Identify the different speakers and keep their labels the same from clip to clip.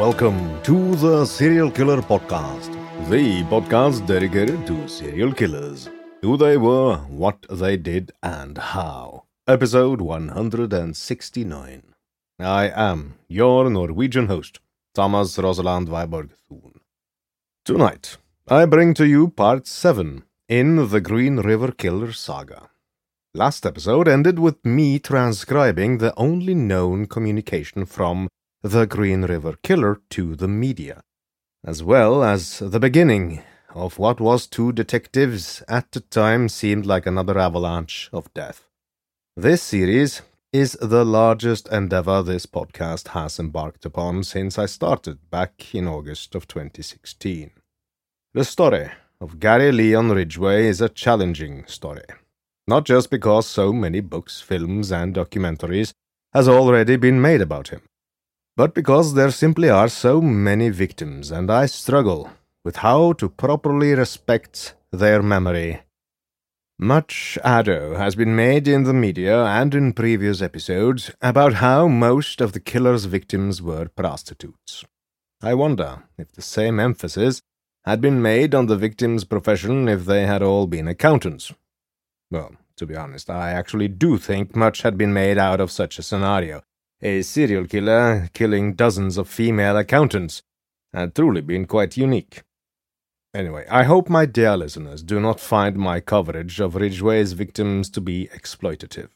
Speaker 1: Welcome to the Serial Killer Podcast, the podcast dedicated to serial killers, who they were, what they did, and how. Episode 169. I am your Norwegian host, Thomas Rosaland Weiborg Thun. Tonight, I bring to you part 7 in the Green River Killer saga. Last episode ended with me transcribing the only known communication from the Green River Killer to the media, as well as the beginning of what was to detectives at the time seemed like another avalanche of death. This series is the largest endeavor this podcast has embarked upon since I started back in August of 2016. The story of Gary Leon Ridgway is a challenging story, not just because so many books, films, and documentaries has already been made about him, but because there simply are so many victims, and I struggle with how to properly respect their memory. Much ado has been made in the media and in previous episodes about how most of the killer's victims were prostitutes. I wonder if the same emphasis had been made on the victim's profession if they had all been accountants. Well, to be honest, I actually do think much had been made out of such a scenario, a serial killer killing dozens of female accountants had truly been quite unique. Anyway, I hope my dear listeners do not find my coverage of Ridgway's victims to be exploitative.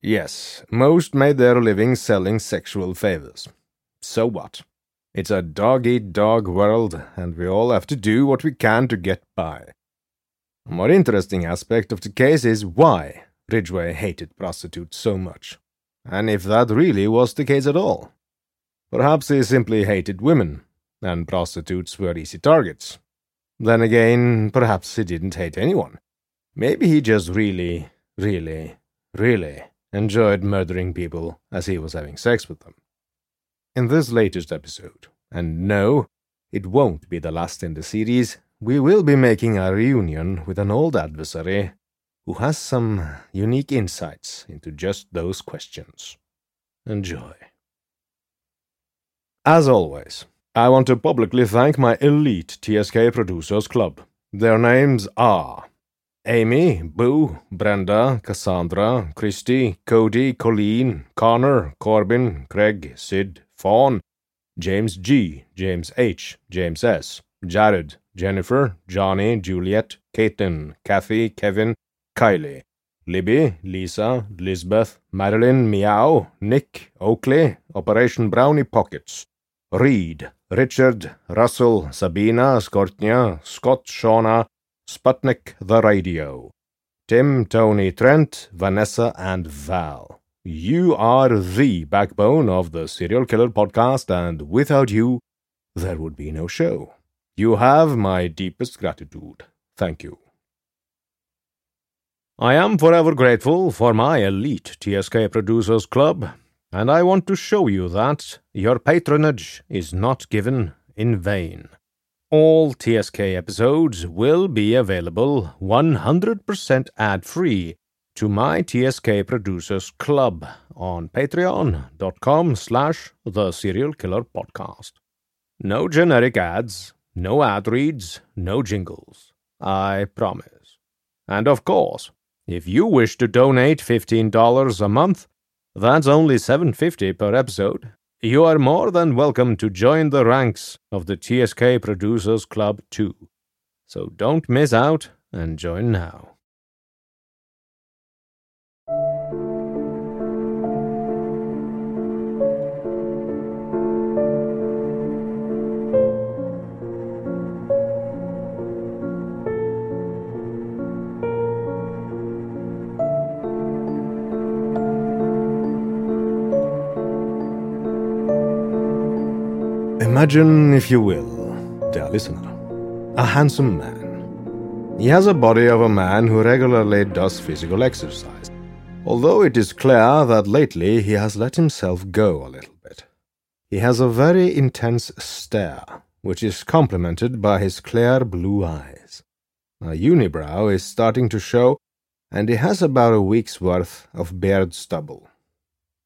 Speaker 1: Yes, most made their living selling sexual favors. So what? It's a dog eat dog world, and we all have to do what we can to get by. A more interesting aspect of the case is why Ridgway hated prostitutes so much and if that really was the case at all. Perhaps he simply hated women, and prostitutes were easy targets. Then again, perhaps he didn't hate anyone. Maybe he just really, really, really enjoyed murdering people as he was having sex with them. In this latest episode, and no, it won't be the last in the series, we will be making a reunion with an old adversary who has some unique insights into just those questions. Enjoy. As always, I want to publicly thank my elite TSK Producers Club. Their names are Amy, Boo, Brenda, Cassandra, Christy, Cody, Colleen, Connor, Corbin, Craig, Sid, Fawn, James G., James H., James S., Jared, Jennifer, Johnny, Juliet, Caitlin, Kathy, Kevin, Kylie, Libby, Lisa, Lisbeth, Marilyn, Meow, Nick, Oakley, Operation Brownie Pockets, Reed, Richard, Russell, Sabina, Skortnia, Scott, Shauna, Sputnik the Radio, Tim, Tony, Trent, Vanessa, and Val. You are the backbone of the Serial Killer podcast, and without you, there would be no show. You have my deepest gratitude. Thank you. I am forever grateful for my elite TSK Producers Club, and I want to show you that your patronage is not given in vain. All TSK episodes will be available 100% ad free to my TSK Producers Club on patreon.com slash the serial killer podcast. No generic ads, no ad reads, no jingles. I promise. And of course, if you wish to donate $15 a month, that's only $7.50 per episode. You are more than welcome to join the ranks of the TSK Producers Club too. So don't miss out and join now. Imagine, if you will, dear listener, a handsome man. He has a body of a man who regularly does physical exercise, although it is clear that lately he has let himself go a little bit. He has a very intense stare, which is complemented by his clear blue eyes. A unibrow is starting to show, and he has about a week's worth of beard stubble.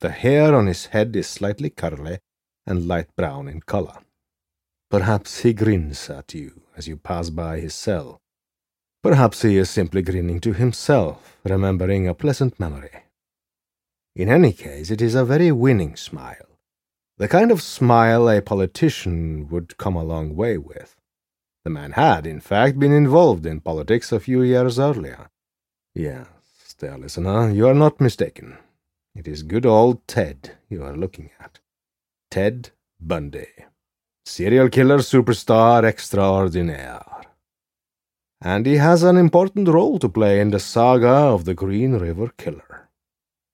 Speaker 1: The hair on his head is slightly curly and light brown in color. Perhaps he grins at you as you pass by his cell. Perhaps he is simply grinning to himself, remembering a pleasant memory. In any case, it is a very winning smile, the kind of smile a politician would come a long way with. The man had, in fact, been involved in politics a few years earlier. Yes, dear listener, you are not mistaken. It is good old Ted you are looking at. Ted Bundy, serial killer superstar extraordinaire. And he has an important role to play in the saga of the Green River Killer.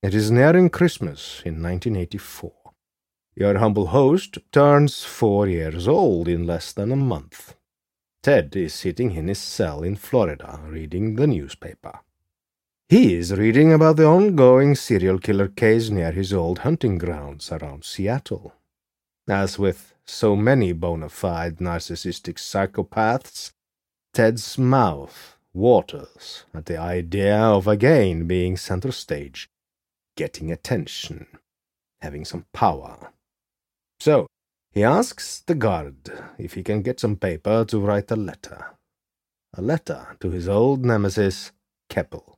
Speaker 1: It is nearing Christmas in 1984. Your humble host turns four years old in less than a month. Ted is sitting in his cell in Florida reading the newspaper. He is reading about the ongoing serial killer case near his old hunting grounds around Seattle. As with so many bona fide narcissistic psychopaths, Ted's mouth waters at the idea of again being center stage, getting attention, having some power. So, he asks the guard if he can get some paper to write a letter. A letter to his old nemesis, Keppel.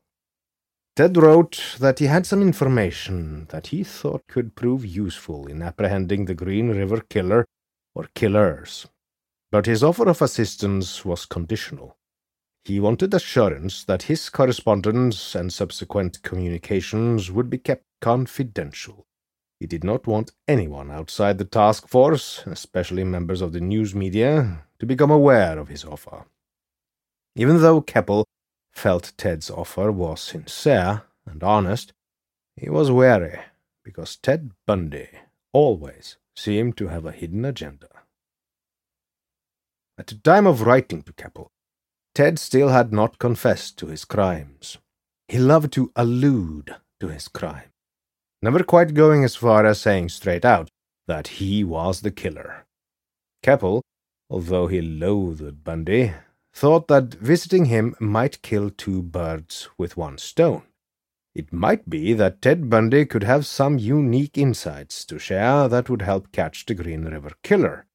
Speaker 1: Ted wrote that he had some information that he thought could prove useful in apprehending the Green River Killer or killers. But his offer of assistance was conditional. He wanted assurance that his correspondence and subsequent communications would be kept confidential. He did not want anyone outside the task force, especially members of the news media, to become aware of his offer. Even though Keppel felt Ted's offer was sincere and honest, he was wary because Ted Bundy always seemed to have a hidden agenda. At the time of writing to Keppel, Ted still had not confessed to his crimes. He loved to allude to his crime, never quite going as far as saying straight out that he was the killer. Keppel, although he loathed Bundy, thought that visiting him might kill two birds with one stone. It might be that Ted Bundy could have some unique insights to share that would help catch the Green River Killer.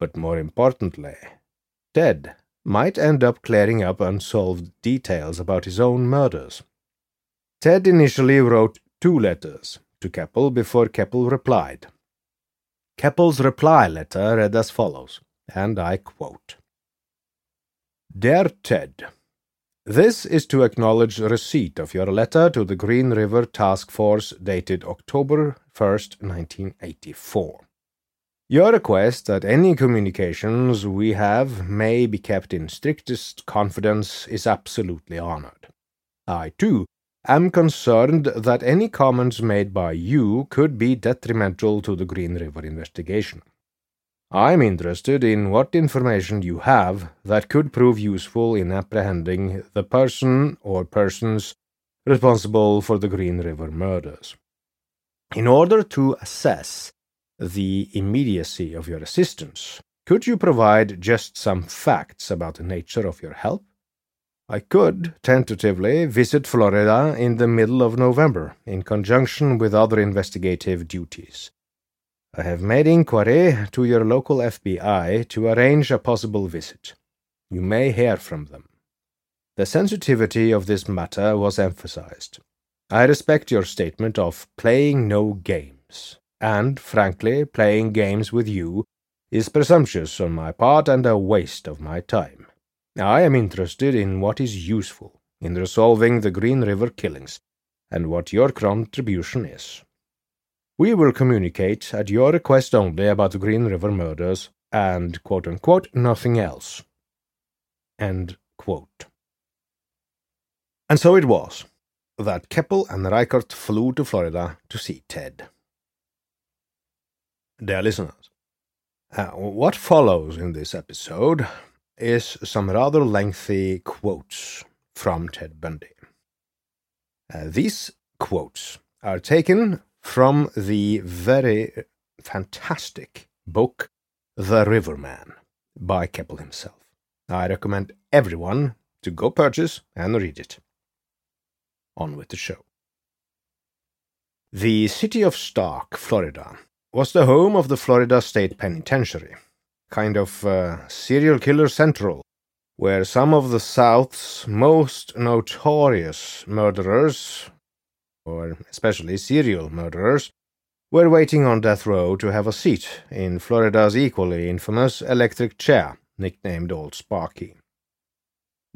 Speaker 1: But more importantly, Ted might end up clearing up unsolved details about his own murders. Ted initially wrote two letters to Keppel before Keppel replied. Keppel's reply letter read as follows, and I quote Dear Ted, This is to acknowledge receipt of your letter to the Green River Task Force dated October 1st, 1984. Your request that any communications we have may be kept in strictest confidence is absolutely honored. I, too, am concerned that any comments made by you could be detrimental to the Green River investigation. I'm interested in what information you have that could prove useful in apprehending the person or persons responsible for the Green River murders. In order to assess the immediacy of your assistance, could you provide just some facts about the nature of your help? I could, tentatively, visit Florida in the middle of November, in conjunction with other investigative duties. I have made inquiry to your local FBI to arrange a possible visit. You may hear from them. The sensitivity of this matter was emphasized. I respect your statement of playing no games, and, frankly, playing games with you is presumptuous on my part and a waste of my time. I am interested in what is useful in resolving the Green River killings, and what your contribution is. We will communicate at your request only about the Green River murders and quote unquote nothing else. End quote. And so it was that Keppel and Reichert flew to Florida to see Ted. Dear listeners, uh, what follows in this episode is some rather lengthy quotes from Ted Bundy. Uh, these quotes are taken from the very fantastic book The Riverman by Keppel himself. I recommend everyone to go purchase and read it. On with the show. The city of Starke, Florida, was the home of the Florida State Penitentiary kind of uh, serial killer central, where some of the South's most notorious murderers, or especially serial murderers, were waiting on death row to have a seat in Florida's equally infamous electric chair, nicknamed Old Sparky.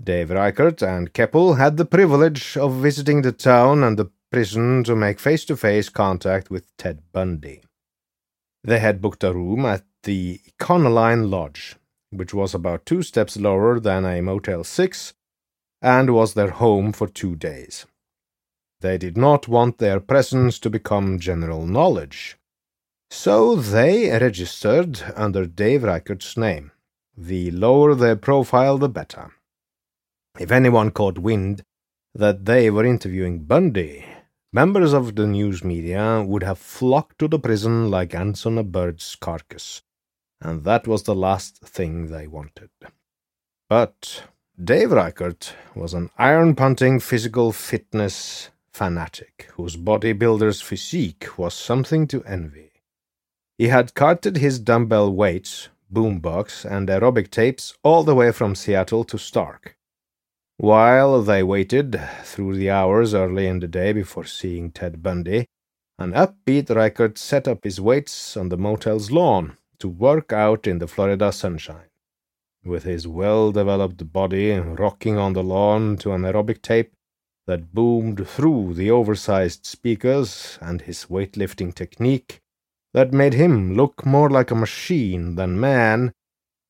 Speaker 1: Dave Reichert and Keppel had the privilege of visiting the town and the prison to make face to face contact with Ted Bundy. They had booked a room at the Econoline Lodge, which was about two steps lower than a Motel 6 and was their home for two days. They did not want their presence to become general knowledge. So they registered under Dave Reichert's name. The lower their profile, the better. If anyone caught wind that they were interviewing Bundy, members of the news media would have flocked to the prison like ants on a bird's carcass, and that was the last thing they wanted. But Dave Reichert was an iron punting physical fitness fanatic whose bodybuilder's physique was something to envy. He had carted his dumbbell weights, boombox, and aerobic tapes all the way from Seattle to Starke. While they waited through the hours early in the day before seeing Ted Bundy, an upbeat Reichert set up his weights on the motel's lawn to work out in the Florida sunshine. With his well developed body rocking on the lawn to an aerobic tape that boomed through the oversized speakers and his weightlifting technique that made him look more like a machine than man,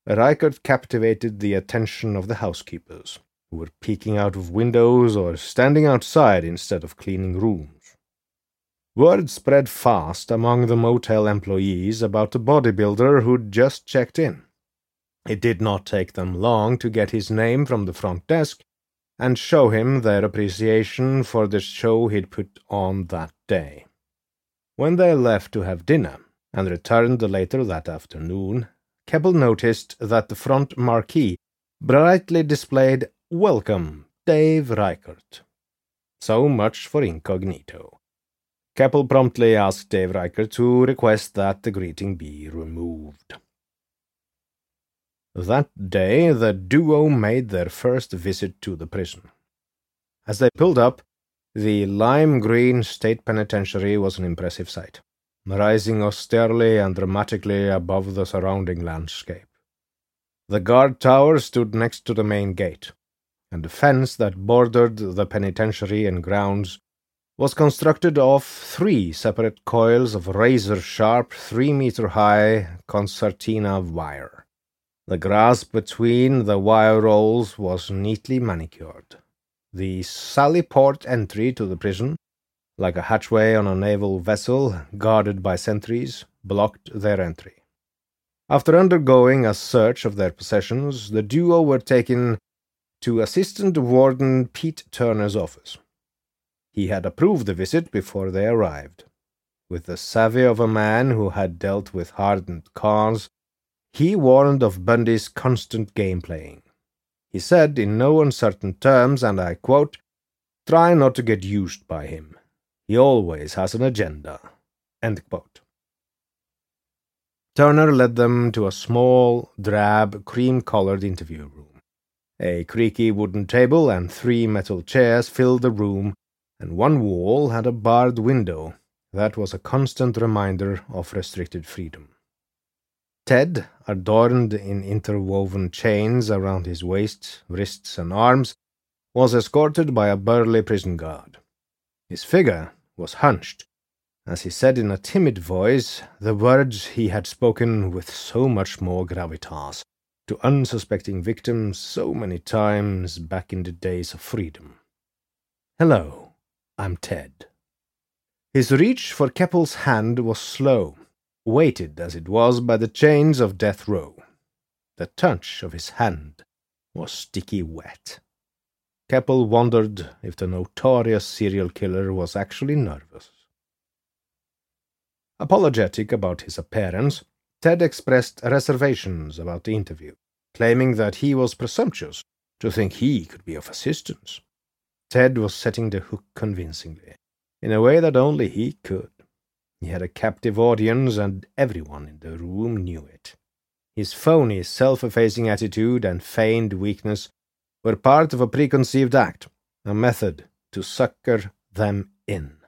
Speaker 1: Reichert captivated the attention of the housekeepers, who were peeking out of windows or standing outside instead of cleaning rooms. Word spread fast among the motel employees about the bodybuilder who'd just checked in. It did not take them long to get his name from the front desk and show him their appreciation for the show he'd put on that day. When they left to have dinner and returned later that afternoon, Keppel noticed that the front marquee brightly displayed Welcome, Dave Reichert. So much for incognito. Keppel promptly asked Dave Reichert to request that the greeting be removed. That day, the duo made their first visit to the prison. As they pulled up, the lime green state penitentiary was an impressive sight. rising austerely and dramatically above the surrounding landscape. The guard tower stood next to the main gate, and the fence that bordered the penitentiary and grounds was constructed of three separate coils of razor sharp, three meter high concertina wire. The grass between the wire rolls was neatly manicured. The Sally Port entry to the prison, like a hatchway on a naval vessel guarded by sentries, blocked their entry. After undergoing a search of their possessions, the duo were taken to Assistant Warden Pete Turner's office. He had approved the visit before they arrived. With the savvy of a man who had dealt with hardened cons, he warned of Bundy's constant game playing. He said in no uncertain terms, and I quote, Try not to get used by him. He always has an agenda. Turner led them to a small, drab, cream colored interview room. A creaky wooden table and three metal chairs filled the room and one wall had a barred window that was a constant reminder of restricted freedom. Ted, adorned in interwoven chains around his waist, wrists, and arms, was escorted by a burly prison guard. His figure was hunched, as he said in a timid voice the words he had spoken with so much more gravitas to unsuspecting victims so many times back in the days of freedom. Hello, I'm Ted. His reach for Keppel's hand was slow, weighted as it was by the chains of death row. The touch of his hand was sticky wet. Keppel wondered if the notorious serial killer was actually nervous. Apologetic about his appearance, Ted expressed reservations about the interview, claiming that he was presumptuous to think he could be of assistance. Ted was setting the hook convincingly, in a way that only he could. He had a captive audience, and everyone in the room knew it. His phony, self effacing attitude and feigned weakness were part of a preconceived act, a method to sucker them in.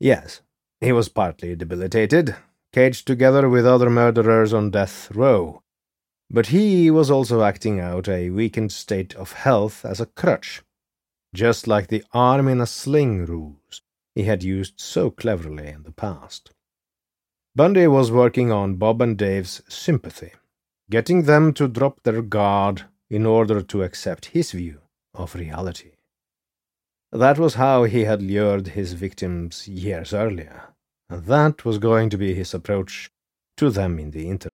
Speaker 1: Yes, he was partly debilitated, caged together with other murderers on death row, but he was also acting out a weakened state of health as a crutch just like the arm in a sling ruse he had used so cleverly in the past. Bundy was working on Bob and Dave's sympathy, getting them to drop their guard in order to accept his view of reality. That was how he had lured his victims years earlier, and that was going to be his approach to them in the internet.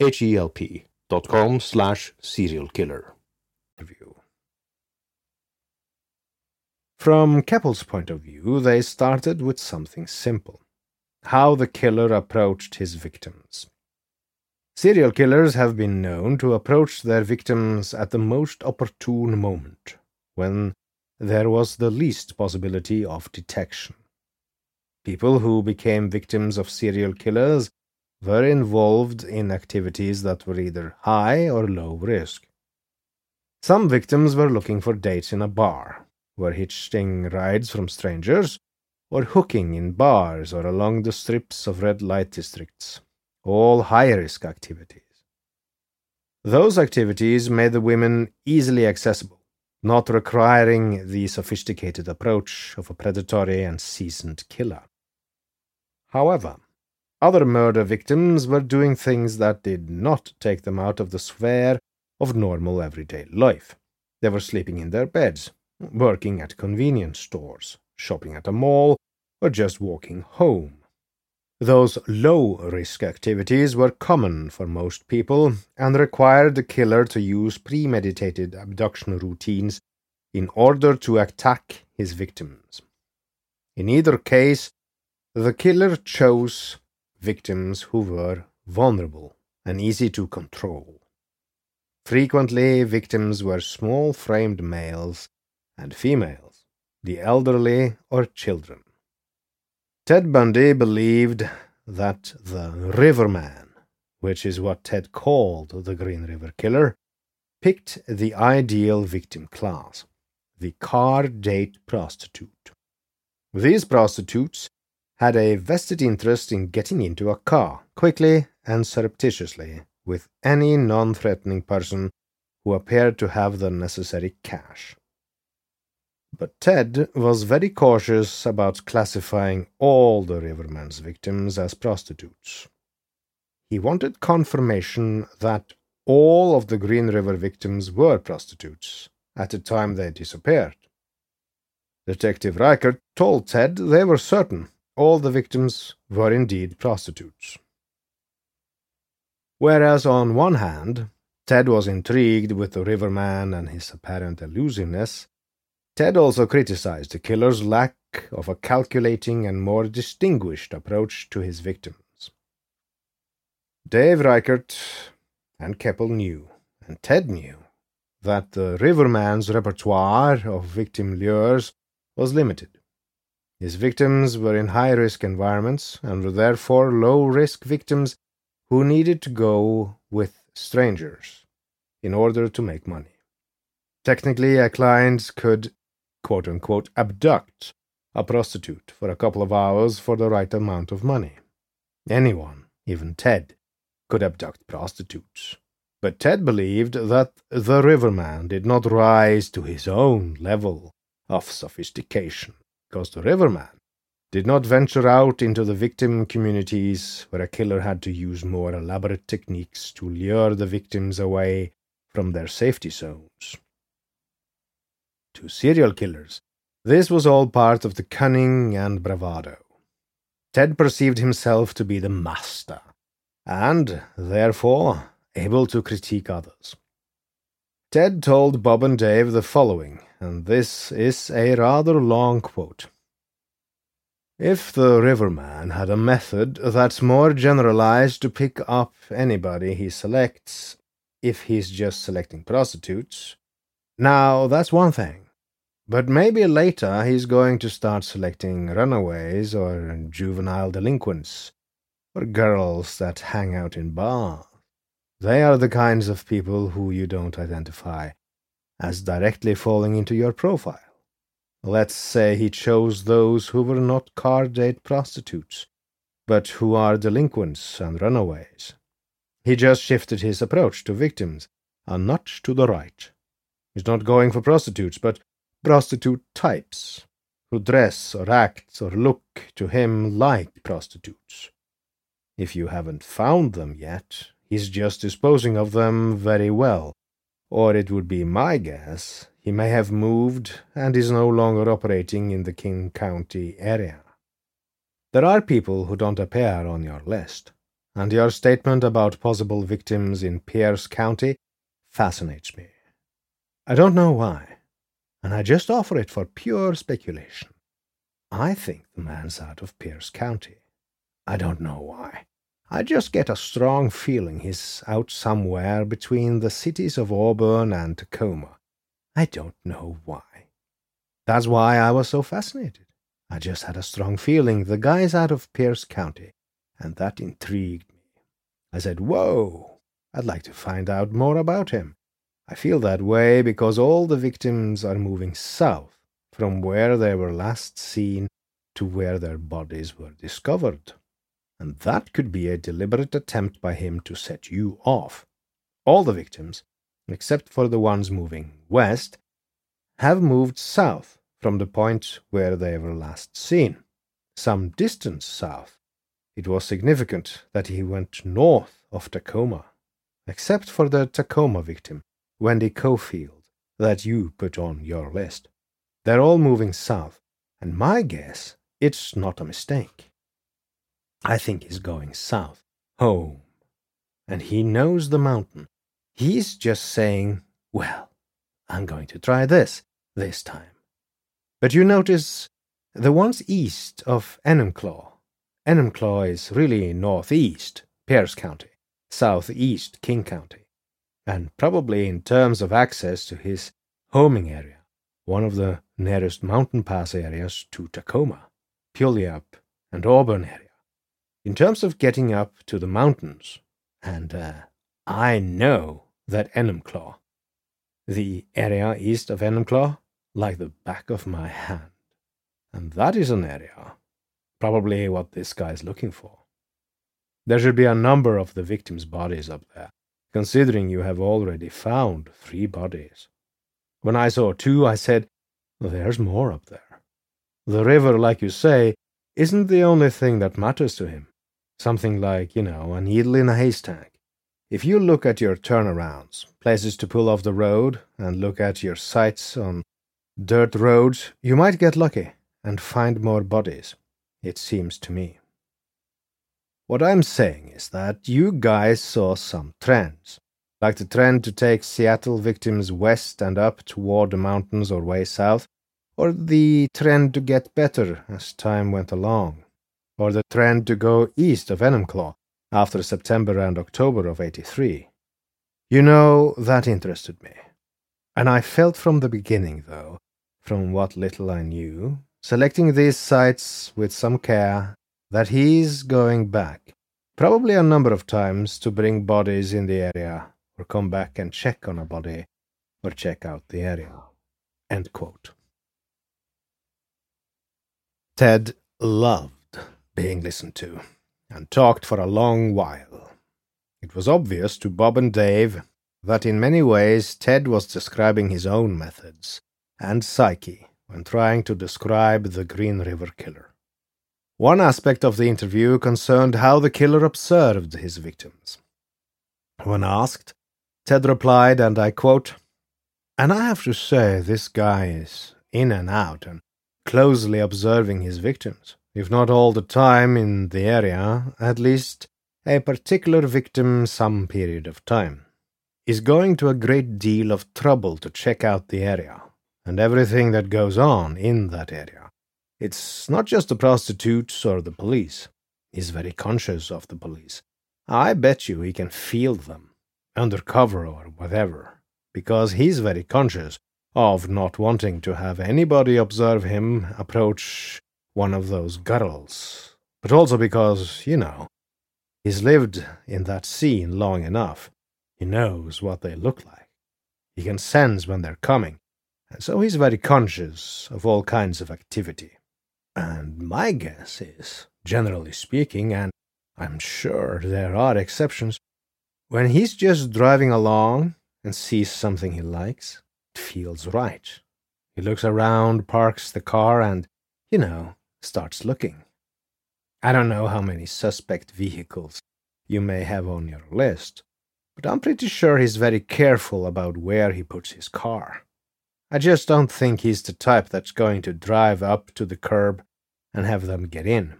Speaker 1: H-E-L-P dot com slash serialkiller. Review. From Keppel's point of view, they started with something simple. How the killer approached his victims. Serial killers have been known to approach their victims at the most opportune moment, when there was the least possibility of detection. People who became victims of serial killers were involved in activities that were either high or low risk. Some victims were looking for dates in a bar, were hitching rides from strangers, or hooking in bars or along the strips of red light districts all high risk activities. Those activities made the women easily accessible, not requiring the sophisticated approach of a predatory and seasoned killer. However, other murder victims were doing things that did not take them out of the sphere of normal everyday life. They were sleeping in their beds, working at convenience stores, shopping at a mall, or just walking home. Those low risk activities were common for most people and required the killer to use premeditated abduction routines in order to attack his victims. In either case, the killer chose victims who were vulnerable and easy to control. Frequently, victims were small framed males and females, the elderly or children. Ted Bundy believed that the Riverman, which is what Ted called the Green River Killer, picked the ideal victim class the car date prostitute. These prostitutes had a vested interest in getting into a car quickly and surreptitiously with any non threatening person who appeared to have the necessary cash. But Ted was very cautious about classifying all the Riverman's victims as prostitutes. He wanted confirmation that all of the Green River victims were prostitutes at the time they disappeared. Detective Reichert told Ted they were certain all the victims were indeed prostitutes. Whereas on one hand, Ted was intrigued with the Riverman and his apparent elusiveness, Ted also criticized the killer's lack of a calculating and more distinguished approach to his victims. Dave Reichert and Keppel knew, and Ted knew, that the Riverman's repertoire of victim lures was limited. His victims were in high risk environments and were therefore low risk victims who needed to go with strangers in order to make money. Technically, a client could quote unquote abduct a prostitute for a couple of hours for the right amount of money. Anyone, even Ted, could abduct prostitutes. But Ted believed that the Riverman did not rise to his own level of sophistication, because the Riverman did not venture out into the victim communities where a killer had to use more elaborate techniques to lure the victims away from their safety zones to serial killers. This was all part of the cunning and bravado. Ted perceived himself to be the master, and, therefore, able to critique others. Ted told Bob and Dave the following, and this is a rather long quote. If the Riverman had a method that's more generalized to pick up anybody he selects, if he's just selecting prostitutes, now that's one thing. But maybe later he's going to start selecting runaways or juvenile delinquents or girls that hang out in bars. They are the kinds of people who you don't identify as directly falling into your profile. Let's say he chose those who were not car date prostitutes, but who are delinquents and runaways. He just shifted his approach to victims a notch to the right. He's not going for prostitutes, but prostitute types, who dress or act or look to him like prostitutes. If you haven't found them yet, he's just disposing of them very well, or it would be my guess he may have moved and is no longer operating in the King County area. There are people who don't appear on your list, and your statement about possible victims in Pierce County fascinates me. I don't know why, and I just offer it for pure speculation. I think the man's out of Pierce County. I don't know why. I just get a strong feeling he's out somewhere between the cities of Auburn and Tacoma. I don't know why. That's why I was so fascinated. I just had a strong feeling the guy's out of Pierce County, and that intrigued me. I said, Whoa, I'd like to find out more about him. I feel that way because all the victims are moving south from where they were last seen to where their bodies were discovered. And that could be a deliberate attempt by him to set you off. All the victims, except for the ones moving west, have moved south from the point where they were last seen, some distance south. It was significant that he went north of Tacoma, except for the Tacoma victim, Wendy Coffield, that you put on your list. They're all moving south, and my guess, it's not a mistake. I think he's going south, home, and he knows the mountain. He's just saying, well, I'm going to try this, this time. But you notice the ones east of Enumclaw. Enumclaw is really northeast, Pierce County, southeast, King County, and probably in terms of access to his homing area, one of the nearest mountain pass areas to Tacoma, Puyallup, and Auburn area. In terms of getting up to the mountains, and uh, I know that Enumclaw, the area east of Enumclaw, like the back of my hand. And that is an area, probably what this guy is looking for. There should be a number of the victims' bodies up there, considering you have already found three bodies. When I saw two, I said, There's more up there. The river, like you say, isn't the only thing that matters to him. Something like, you know, a needle in a haystack. If you look at your turnarounds, places to pull off the road, and look at your sights on dirt roads, you might get lucky and find more bodies, it seems to me. What I'm saying is that you guys saw some trends, like the trend to take Seattle victims west and up toward the mountains or way south, or the trend to get better as time went along, or the trend to go east of Enumclaw after September and October of 83. You know, that interested me. And I felt from the beginning, though, from what little I knew, selecting these sites with some care, that he's going back, probably a number of times, to bring bodies in the area, or come back and check on a body, or check out the area. End quote. Ted loved being listened to, and talked for a long while. It was obvious to Bob and Dave that in many ways Ted was describing his own methods and psyche when trying to describe the Green River Killer. One aspect of the interview concerned how the killer observed his victims. When asked, Ted replied, and I quote, And I have to say, this guy is in and out and closely observing his victims if not all the time in the area, at least a particular victim some period of time, is going to a great deal of trouble to check out the area and everything that goes on in that area. It's not just the prostitutes or the police. He's very conscious of the police. I bet you he can feel them, undercover or whatever, because he's very conscious of not wanting to have anybody observe him approach one of those girls, but also because, you know, he's lived in that scene long enough. He knows what they look like. He can sense when they're coming, and so he's very conscious of all kinds of activity. And my guess is, generally speaking, and I'm sure there are exceptions, when he's just driving along and sees something he likes, it feels right. He looks around, parks the car, and, you know, starts looking. I don't know how many suspect vehicles you may have on your list, but I'm pretty sure he's very careful about where he puts his car. I just don't think he's the type that's going to drive up to the curb and have them get in.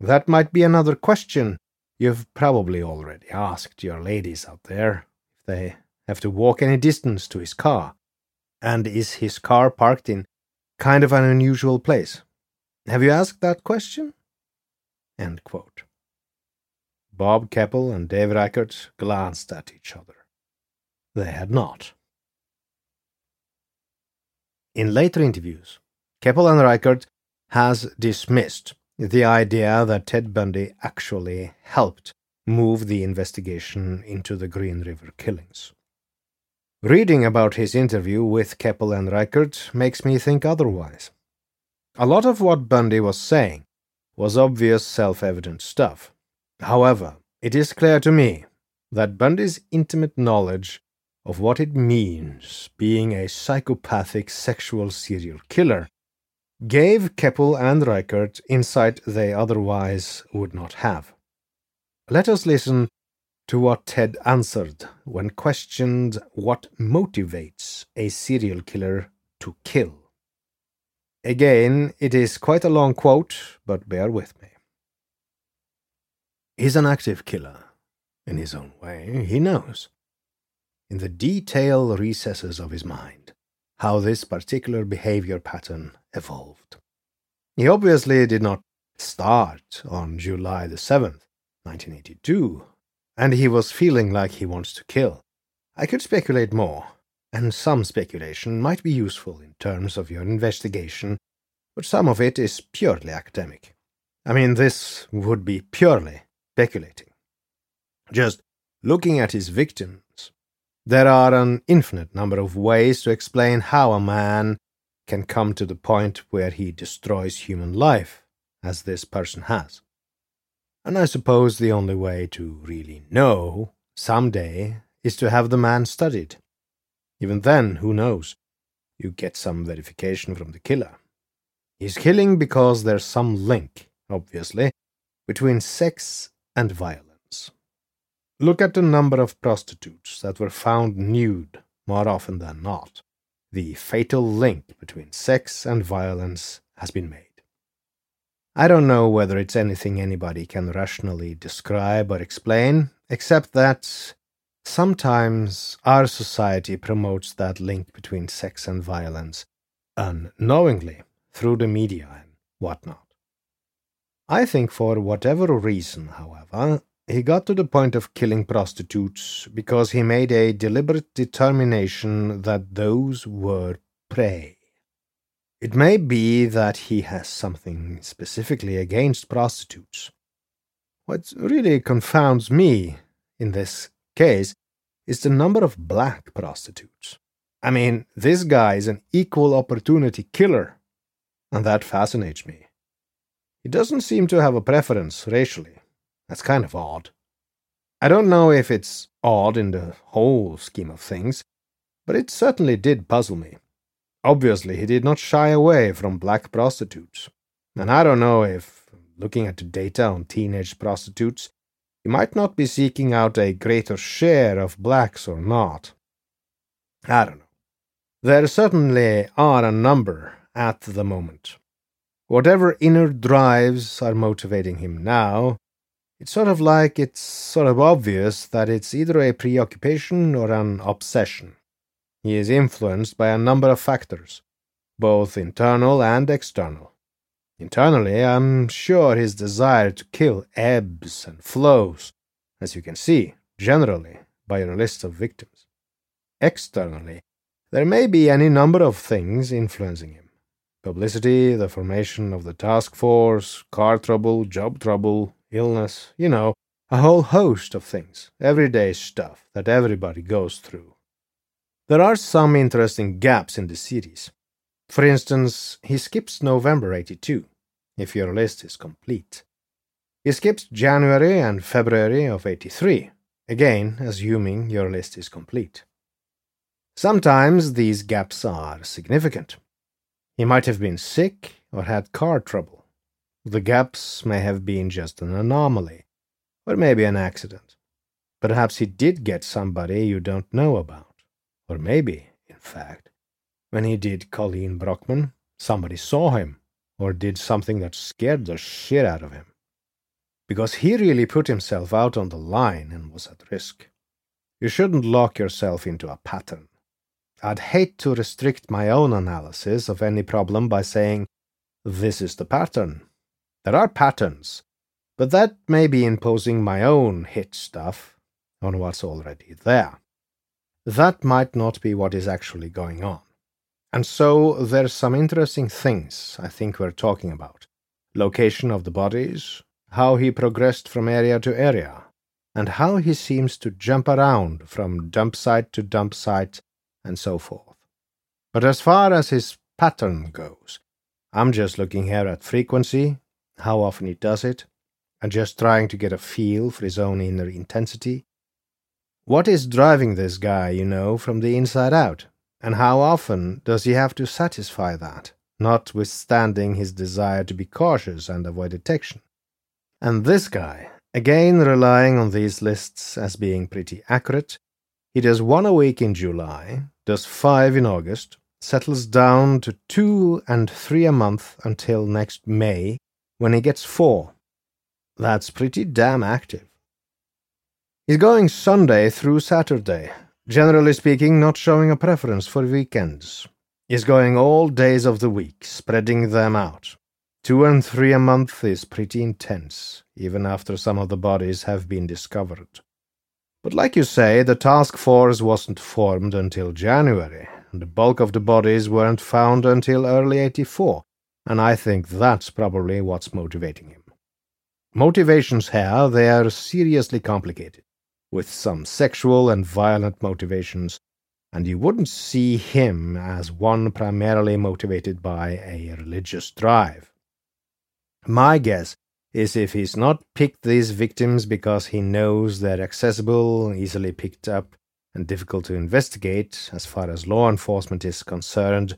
Speaker 1: That might be another question you've probably already asked your ladies out there if they have to walk any distance to his car. And is his car parked in kind of an unusual place? Have you asked that question? End quote. Bob Keppel and Dave Reichert glanced at each other. They had not. In later interviews, Keppel and Reichert has dismissed the idea that Ted Bundy actually helped move the investigation into the Green River killings. Reading about his interview with Keppel and Reichert makes me think otherwise. A lot of what Bundy was saying was obvious self evident stuff. However, it is clear to me that Bundy's intimate knowledge of what it means being a psychopathic sexual serial killer gave Keppel and Reichert insight they otherwise would not have. Let us listen to what Ted answered when questioned what motivates a serial killer to kill. Again, it is quite a long quote, but bear with me. He's an active killer. In his own way, he knows. In the detail recesses of his mind, how this particular behavior pattern evolved. He obviously did not start on July the 7th, 1982, and he was feeling like he wants to kill. I could speculate more, and some speculation might be useful in terms of your investigation, but some of it is purely academic. I mean, this would be purely speculating. Just looking at his victims, there are an infinite number of ways to explain how a man can come to the point where he destroys human life, as this person has. And I suppose the only way to really know someday is to have the man studied. Even then, who knows? You get some verification from the killer. He's killing because there's some link, obviously, between sex and violence. Look at the number of prostitutes that were found nude more often than not. The fatal link between sex and violence has been made. I don't know whether it's anything anybody can rationally describe or explain, except that sometimes our society promotes that link between sex and violence unknowingly through the media and whatnot. I think for whatever reason, however, he got to the point of killing prostitutes because he made a deliberate determination that those were prey. It may be that he has something specifically against prostitutes. What really confounds me in this case is the number of black prostitutes. I mean, this guy is an equal opportunity killer, and that fascinates me. He doesn't seem to have a preference racially. That's kind of odd. I don't know if it's odd in the whole scheme of things, but it certainly did puzzle me. Obviously, he did not shy away from black prostitutes. And I don't know if, looking at the data on teenage prostitutes, he might not be seeking out a greater share of blacks or not. I don't know. There certainly are a number at the moment. Whatever inner drives are motivating him now, it's sort of like it's sort of obvious that it's either a preoccupation or an obsession. He is influenced by a number of factors, both internal and external. Internally, I'm sure his desire to kill ebbs and flows, as you can see, generally, by your list of victims. Externally, there may be any number of things influencing him publicity, the formation of the task force, car trouble, job trouble, illness, you know, a whole host of things, everyday stuff that everybody goes through. There are some interesting gaps in the series. For instance, he skips November 82, if your list is complete. He skips January and February of 83, again assuming your list is complete. Sometimes these gaps are significant. He might have been sick or had car trouble. The gaps may have been just an anomaly, or maybe an accident. Perhaps he did get somebody you don't know about. Or maybe, in fact, when he did Colleen Brockman, somebody saw him or did something that scared the shit out of him. Because he really put himself out on the line and was at risk. You shouldn't lock yourself into a pattern. I'd hate to restrict my own analysis of any problem by saying, this is the pattern. There are patterns, but that may be imposing my own hit stuff on what's already there. That might not be what is actually going on. And so there's some interesting things I think we're talking about. Location of the bodies, how he progressed from area to area, and how he seems to jump around from dump site to dump site, and so forth. But as far as his pattern goes, I'm just looking here at frequency, how often he does it, and just trying to get a feel for his own inner intensity. What is driving this guy, you know, from the inside out? And how often does he have to satisfy that, notwithstanding his desire to be cautious and avoid detection? And this guy, again relying on these lists as being pretty accurate, he does one a week in July, does five in August, settles down to two and three a month until next May, when he gets four. That's pretty damn active. He's going Sunday through Saturday, generally speaking, not showing a preference for weekends. Is going all days of the week, spreading them out. Two and three a month is pretty intense, even after some of the bodies have been discovered. But like you say, the task force wasn't formed until January, and the bulk of the bodies weren't found until early 84, and I think that's probably what's motivating him. Motivations here, they are seriously complicated with some sexual and violent motivations, and you wouldn't see him as one primarily motivated by a religious drive. My guess is if he's not picked these victims because he knows they're accessible, easily picked up, and difficult to investigate as far as law enforcement is concerned,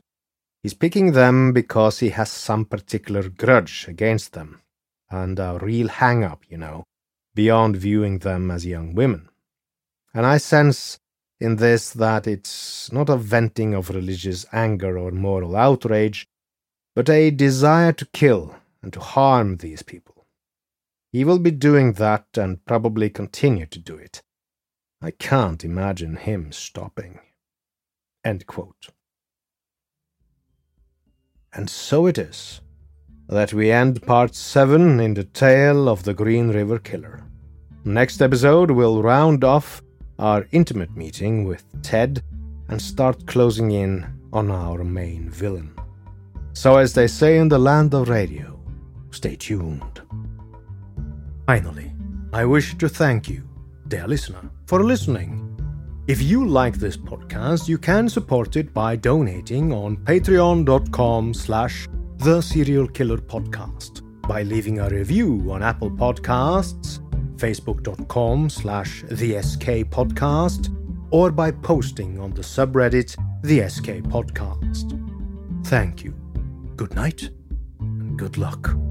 Speaker 1: he's picking them because he has some particular grudge against them, and a real hang up, you know, beyond viewing them as young women. And I sense in this that it's not a venting of religious anger or moral outrage, but a desire to kill and to harm these people. He will be doing that and probably continue to do it. I can't imagine him stopping. And so it is that we end part 7 in the tale of the Green River Killer. Next episode will round off our intimate meeting with Ted and start closing in on our main villain. So, as they say in the land of radio, stay tuned. Finally, I wish to thank you, dear listener, for listening. If you like this podcast, you can support it by donating on patreon.com slash the serial killer podcast, by leaving a review on Apple Podcasts, facebook.com slash the SK podcast, or by posting on the subreddit the SK podcast. Thank you. Good night and good luck.